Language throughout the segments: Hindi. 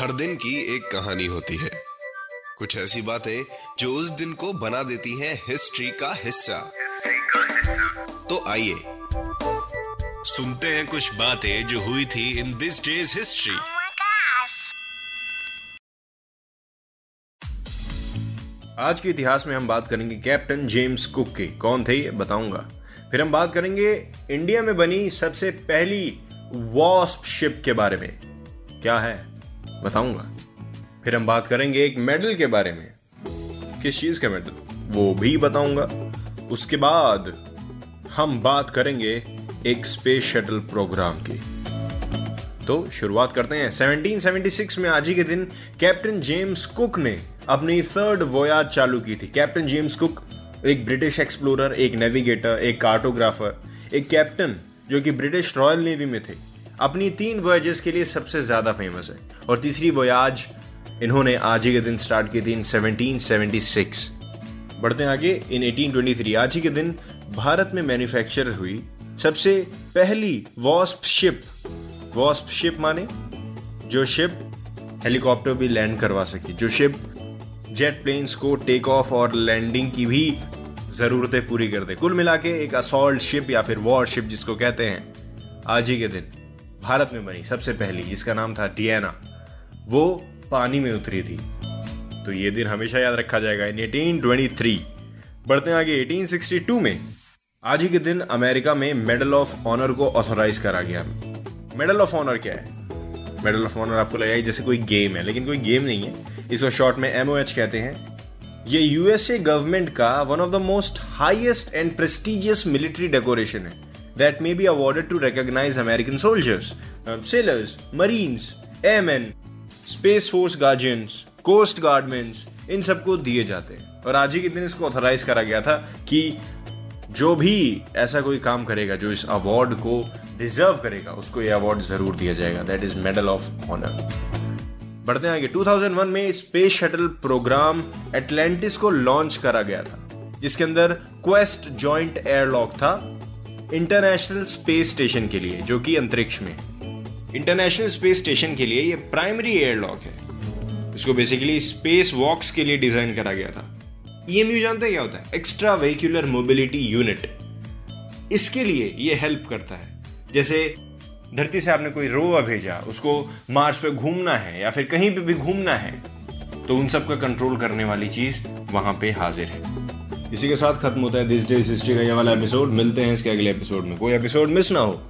हर दिन की एक कहानी होती है। कुछ ऐसी बातें जो उस दिन को बना देती हैं हिस्ट्री का हिस्सा। तो आइए सुनते हैं कुछ बातें जो हुई थी इन दिस डेज़ हिस्ट्री! आज के इतिहास में हम बात करेंगे कैप्टन जेम्स कुक की। कौन थे ये? बताऊँगा। फिर हम बात करेंगे इंडिया में बनी सबसे पहली वॉस्प शिप के बारे में। क्या है? बताऊँगा। फिर हम बात करेंगे एक मेडल के बारे में। किस चीज़ का मेडल वो भी बताऊँगा। उसके बाद हम बात करेंगे एक स्पेस शटल प्रोग्राम की। तो शुरुआत करते हैं। 1776 में आज ही के दिन कैप्टन जेम्स कुक ने अपनी थर्ड वोयाज चालू की थी। कैप्टन जेम्स कुक एक ब्रिटिश एक्सप्लोरर एक नेविगेटर एक कार्टोग्राफर एक कैप्टन जो कि ब्रिटिश रॉयल नेवी में थे। अपनी तीन वोयाजेस के लिए सबसे ज़्यादा फ़ेमस है। और तीसरी वोयाज इन्होंने आज ही के दिन स्टार्ट की थी इन 1776 बढ़ते हैं आगे इन 1823 आज ही के दिन भारत में मैन्युफैक्चर हुई सबसे पहली वॉस्प शिप वॉस्प शिप माने जो शिप हेलीकॉप्टर भी लैंड करवा सकी। जो शिप जेट प्लेन्स को टेक ऑफ़ और लैंडिंग की भी जरूरतें पूरी कर दे। कुल मिला के एक असॉल्ट शिप या फिर वॉर शिप जिसको कहते हैं, आज ही के दिन भारत में बनी सबसे पहली, जिसका नाम था डियाना वो पानी में उतरी थी। तो ये दिन हमेशा याद रखा जाएगा, इन 1823 बढ़ते आगे 1862 में। आज ही के दिन अमेरिका में मेडल ऑफ़ ऑनर को ऑथोराइज करा गया। मेडल ऑफ़ ऑनर क्या है? मेडल ऑफ़ ऑनर आपको लगेगा जैसे कोई गेम है, लेकिन कोई गेम नहीं है। इसको शॉर्ट में एम कहते हैं। ये यूएसए गवर्नमेंट का one of the most highest and prestigious military decoration है that may be awarded to recognise American soldiers sailors marines airman space force guardians coast guardsmen इन सबको दिए जाते हैं। और आज ही के दिन इसको ऑथराइज करा गया था कि जो भी ऐसा कोई काम करेगा, जो इस अवार्ड को डिजर्व करेगा, उसको ये अवार्ड ज़रूर दिया जाएगा। That is medal of honour बढ़ते आगे। 2001 में स्पेस शटल प्रोग्राम एटलांटिस को लॉन्च करा गया था, जिसके अंदर क्वेस्ट जॉइंट एयरलॉक था इंटरनेशनल स्पेस स्टेशन के लिए, जो कि अंतरिक्ष में। इंटरनेशनल स्पेस स्टेशन के लिए ये प्राइमरी एयरलॉक है। इसको बेसिकली स्पेस वॉक्स के लिए डिज़ाइन करा गया था। ईएमयू जानते हैं क्या होता है? एक्स्ट्रा व्हीक्यूलर मोबिलिटी यूनिट इसके लिए ये हेल्प करता है। जैसे धरती से आपने कोई रोवा भेजा, उसको मार्स पे घूमना है या फिर कहीं पे भी घूमना है तो उन सब का कंट्रोल करने वाली चीज़ वहाँ पे हाजिर है। इसी के साथ खत्म होता है दिस डेज़ हिस्ट्री का ये वाला एपिसोड मिलते हैं इसके अगले एपिसोड में। कोई एपिसोड मिस ना हो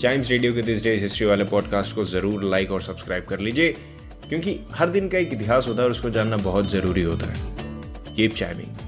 चाइम्स रेडियो के दिस डेज़ हिस्ट्री वाले पॉडकास्ट को ज़रूर लाइक और सब्सक्राइब कर लीजिए, क्योंकि हर दिन का एक इतिहास होता है और उसको जानना बहुत ज़रूरी होता है। Keep chiming